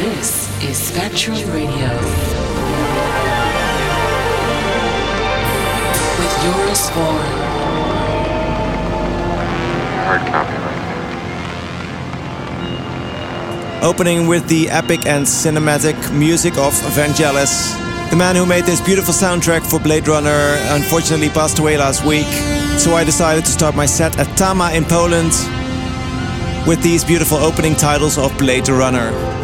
This is Spectrum Radio. With Joris Voorn. Hard copy Opening with the epic and cinematic music of Vangelis. The man who made this beautiful soundtrack for Blade Runner unfortunately passed away last week. So I decided to start my set at Tama in Poland with these beautiful opening titles of Blade Runner.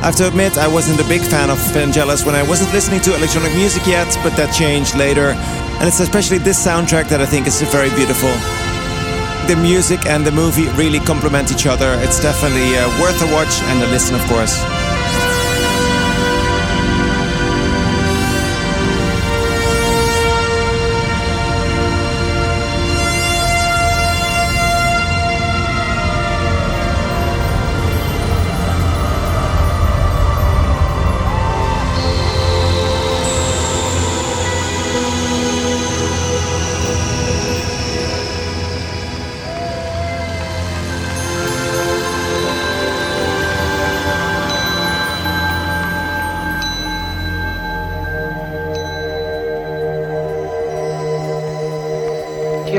I have to admit, I wasn't a big fan of Vangelis when I wasn't listening to electronic music yet, but that changed later. And it's especially this soundtrack that I think is very beautiful. The music and the movie really complement each other. It's definitely uh, worth a watch and a listen, of course.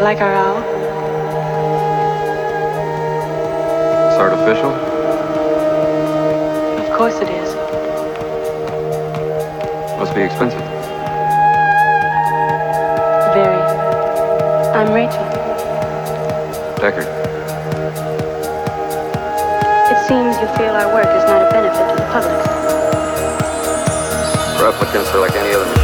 You like our owl? It's artificial? Of course it is. Must be expensive. Very. I'm Rachel. Deckard. It seems you feel our work is not a benefit to the public. Replicants are like any other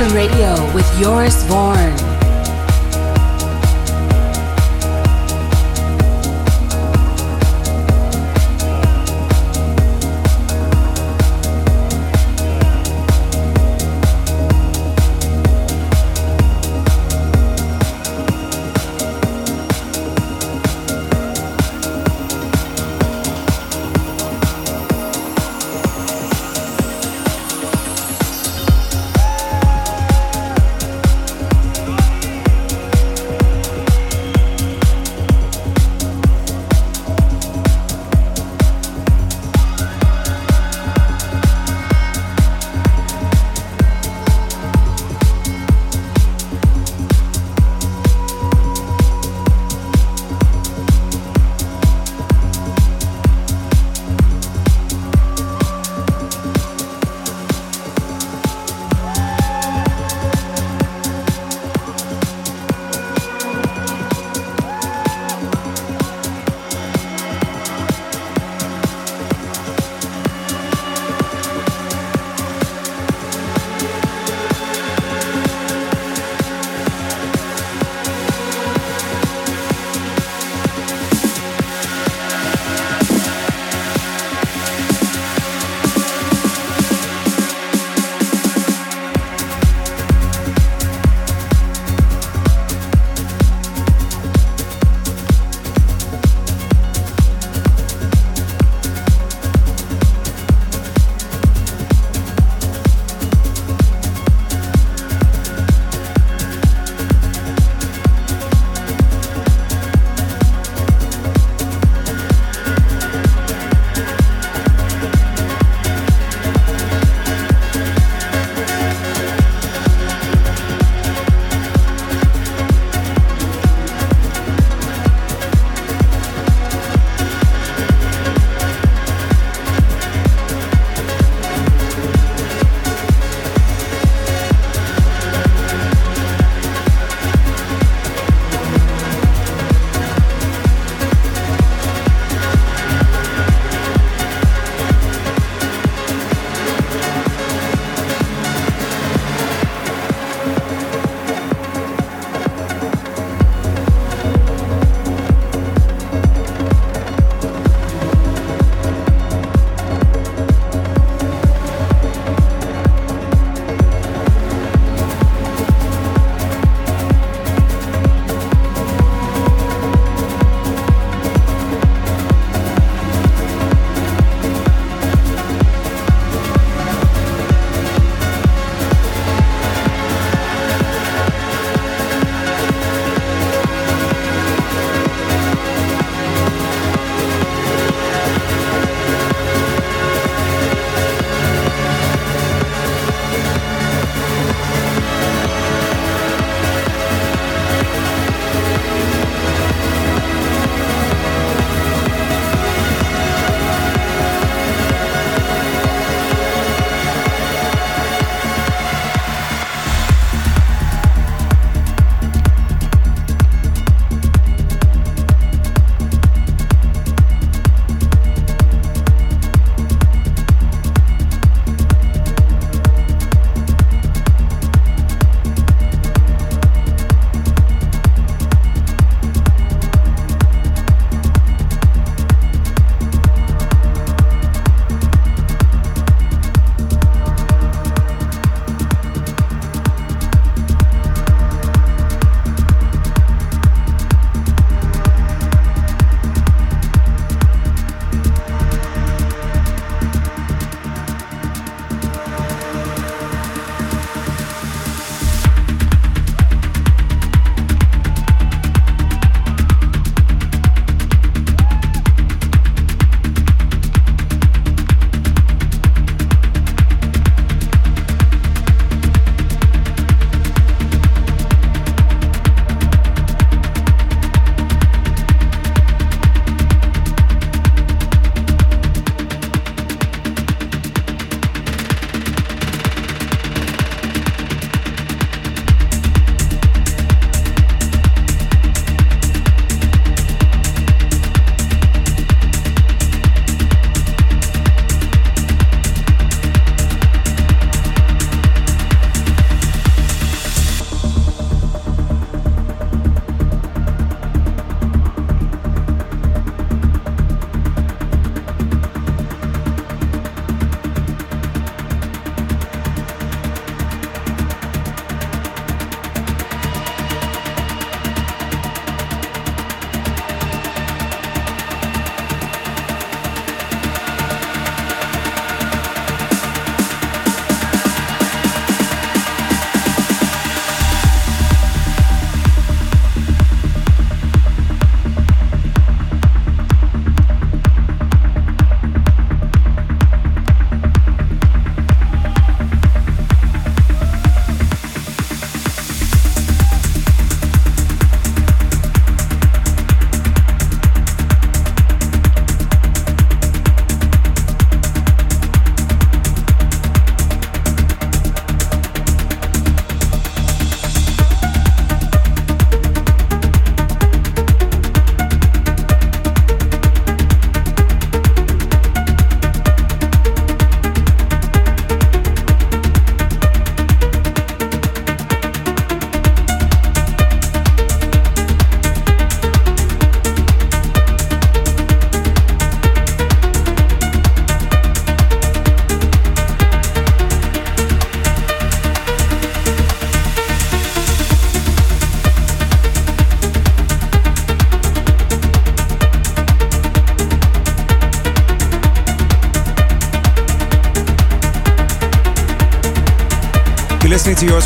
Spectrum Radio with Joris Voorn.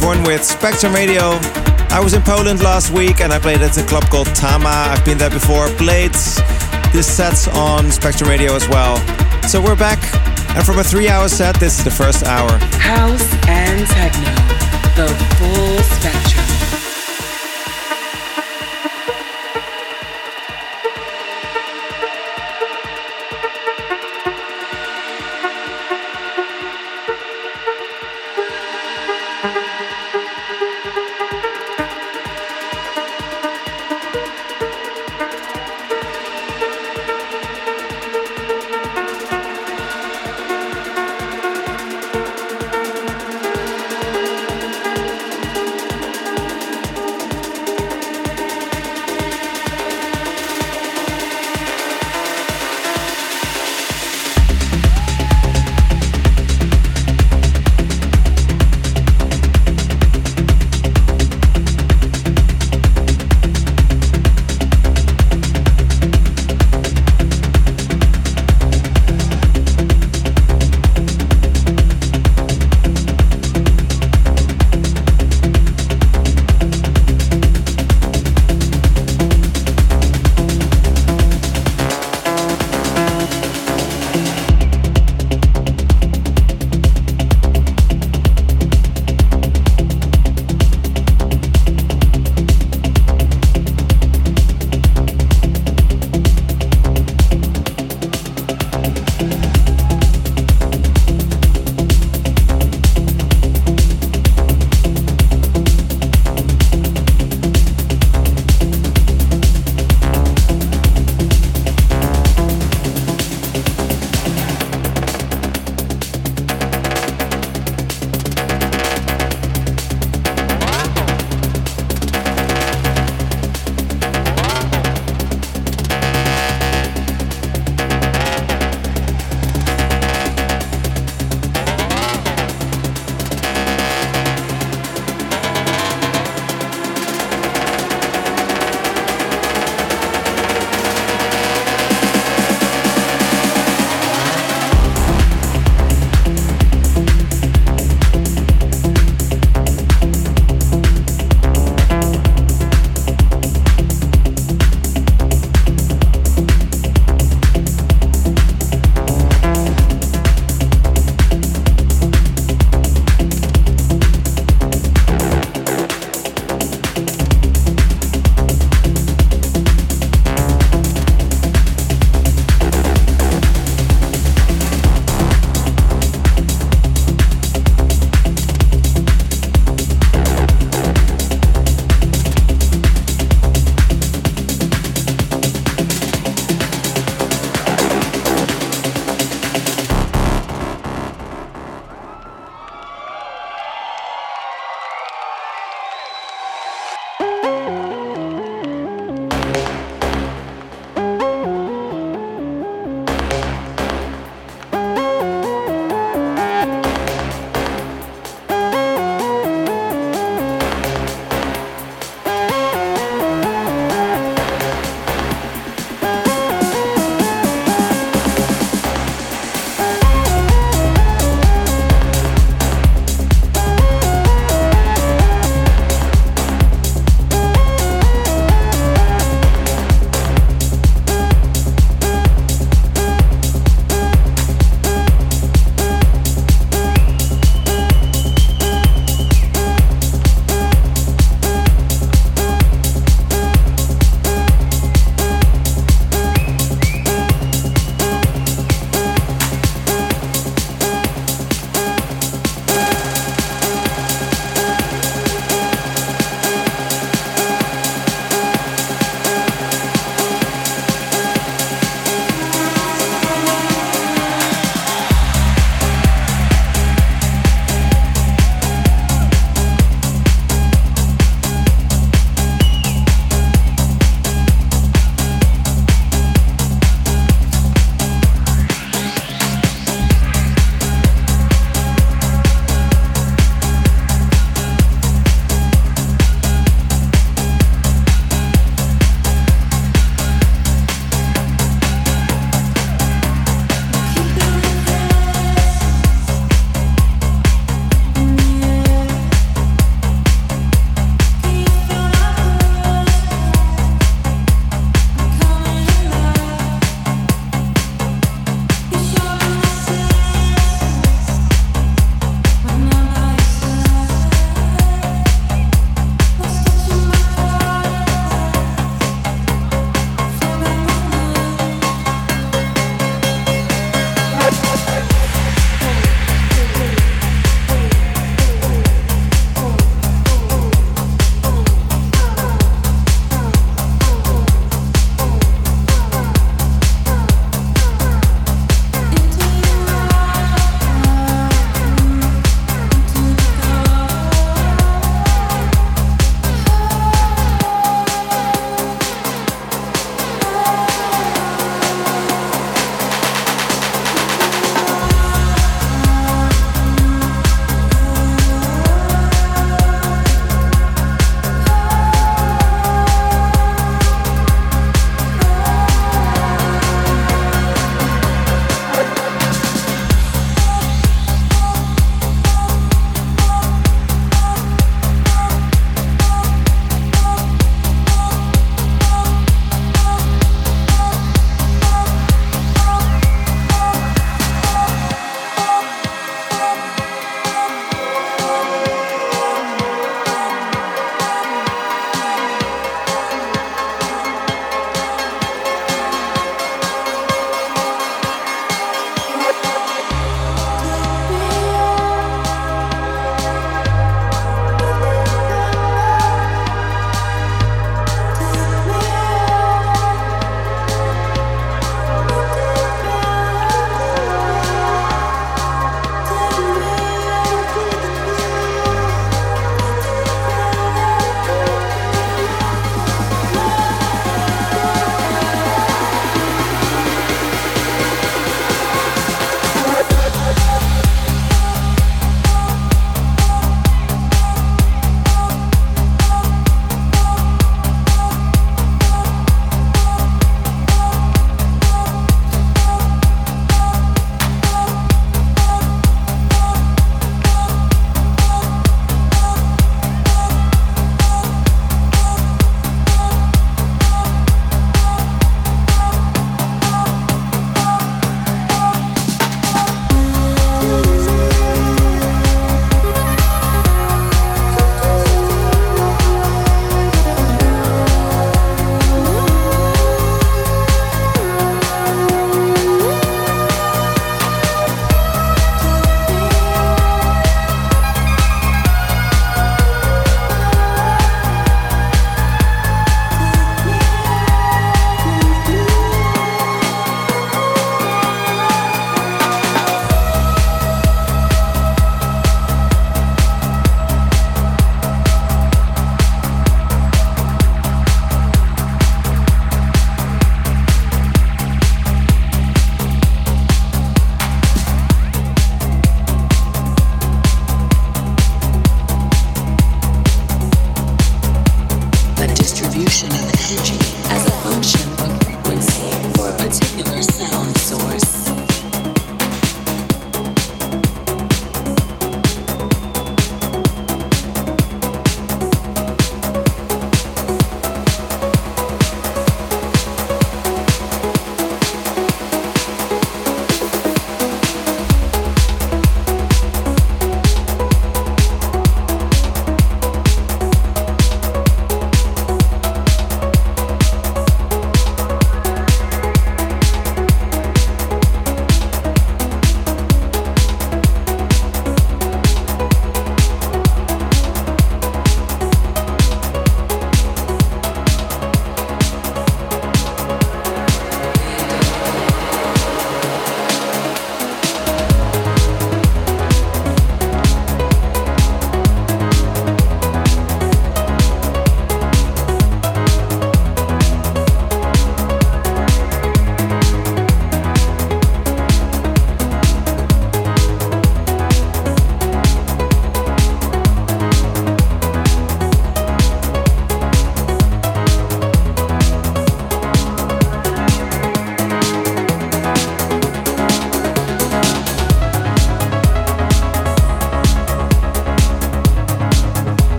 Voorn with Spectrum Radio. I was in Poland last week and I played at a club called Tama. I've been there before. Played this sets on Spectrum Radio as well. So we're back, and from a three-hour set, this is the first hour. House and techno, the full spectrum.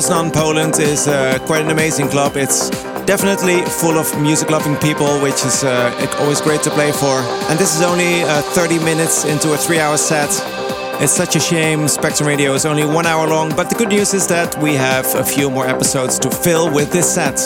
Poznan, Poland is uh, quite an amazing club. It's definitely full of music loving people, which is uh, always great to play for. And this is only uh, 30 minutes into a three hour set. It's such a shame Spectrum Radio is only one hour long, but the good news is that we have a few more episodes to fill with this set.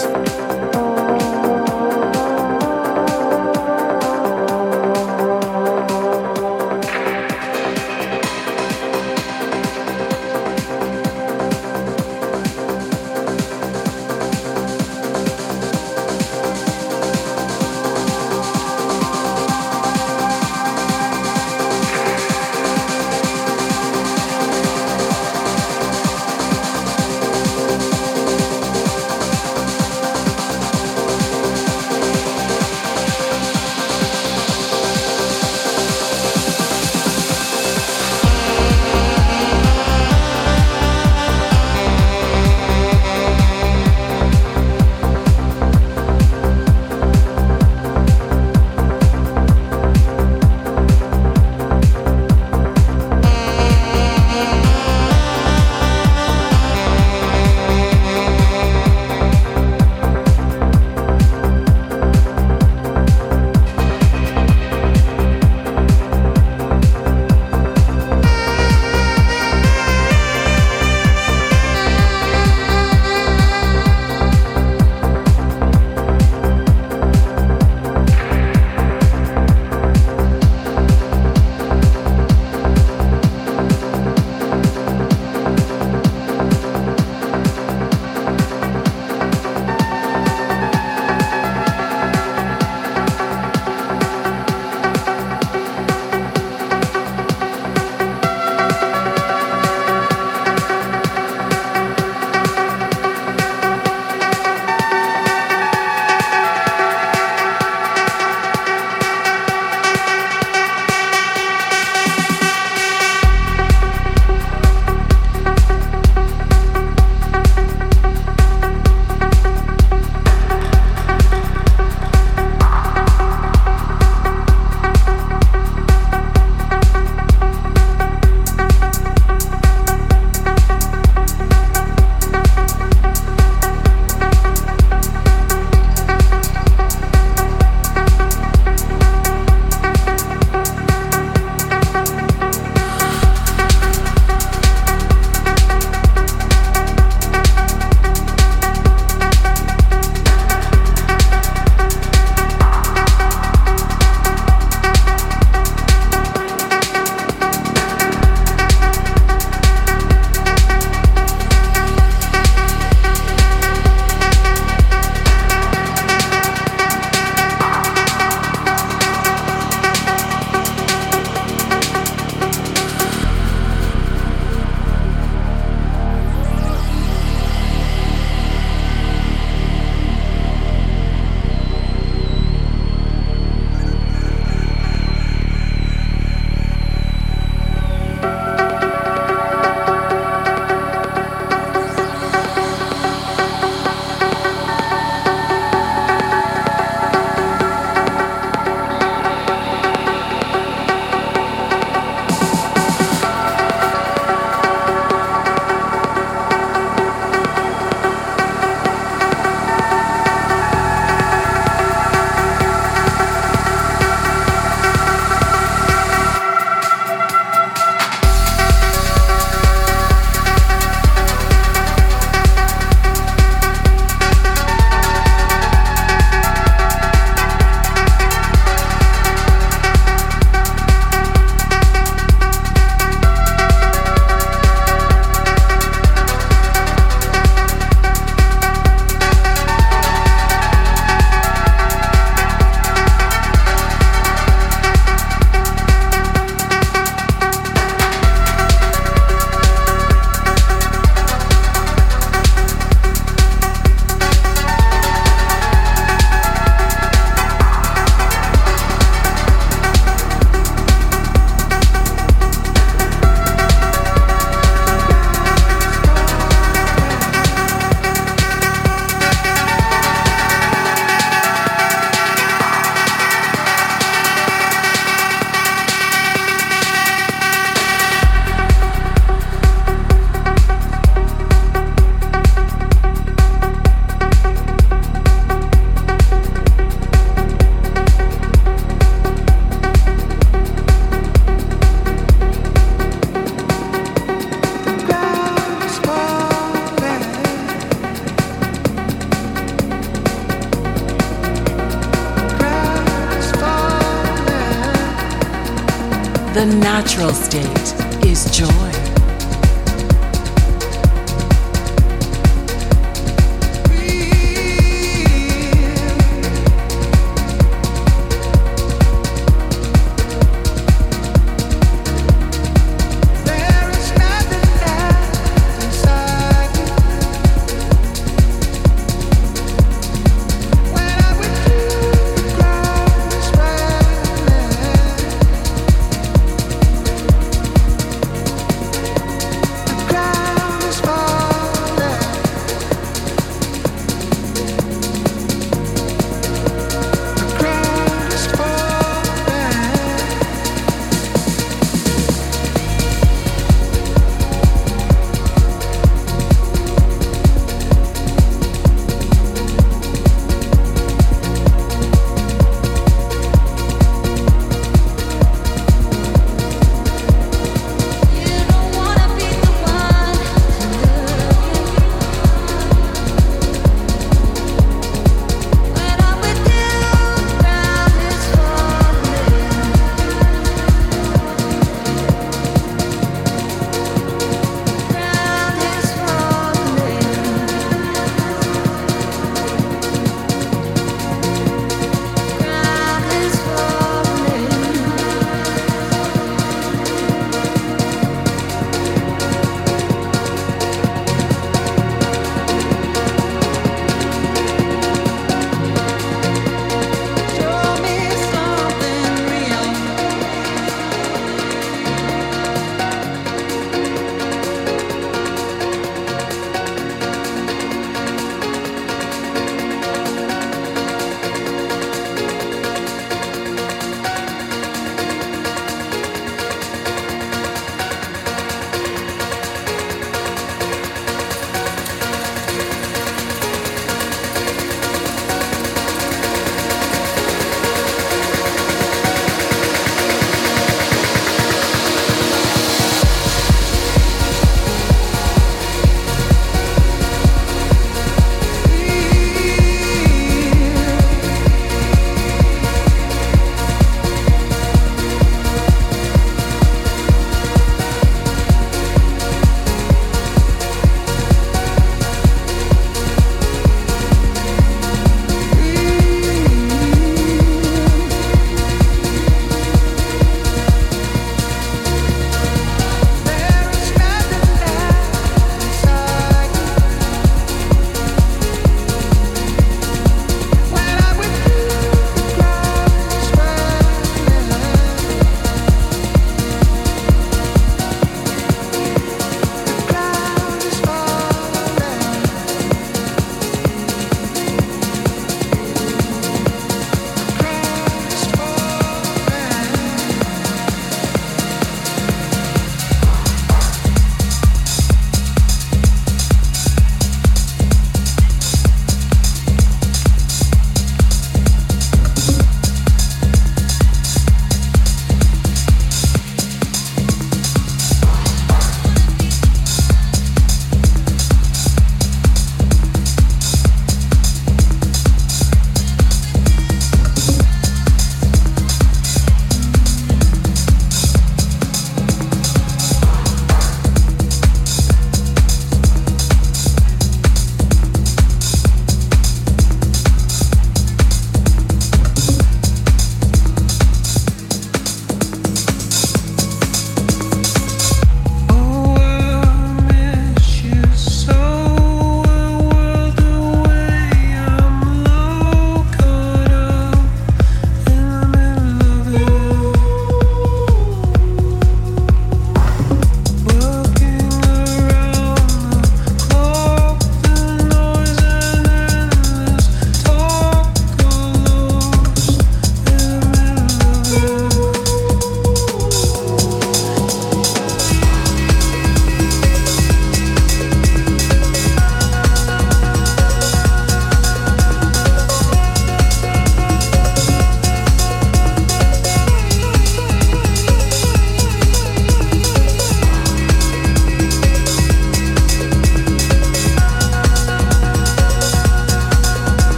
Natural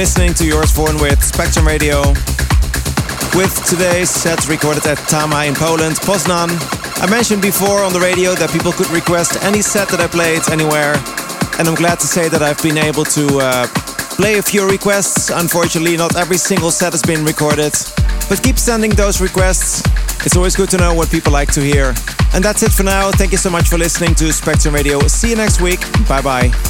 listening to Joris Voorn with Spectrum Radio. With today's set recorded at Tama in Poland, Poznan. I mentioned before on the radio that people could request any set that I played anywhere. And I'm glad to say that I've been able to uh, play a few requests. Unfortunately, not every single set has been recorded. But keep sending those requests. It's always good to know what people like to hear. And that's it for now. Thank you so much for listening to Spectrum Radio. See you next week. Bye bye.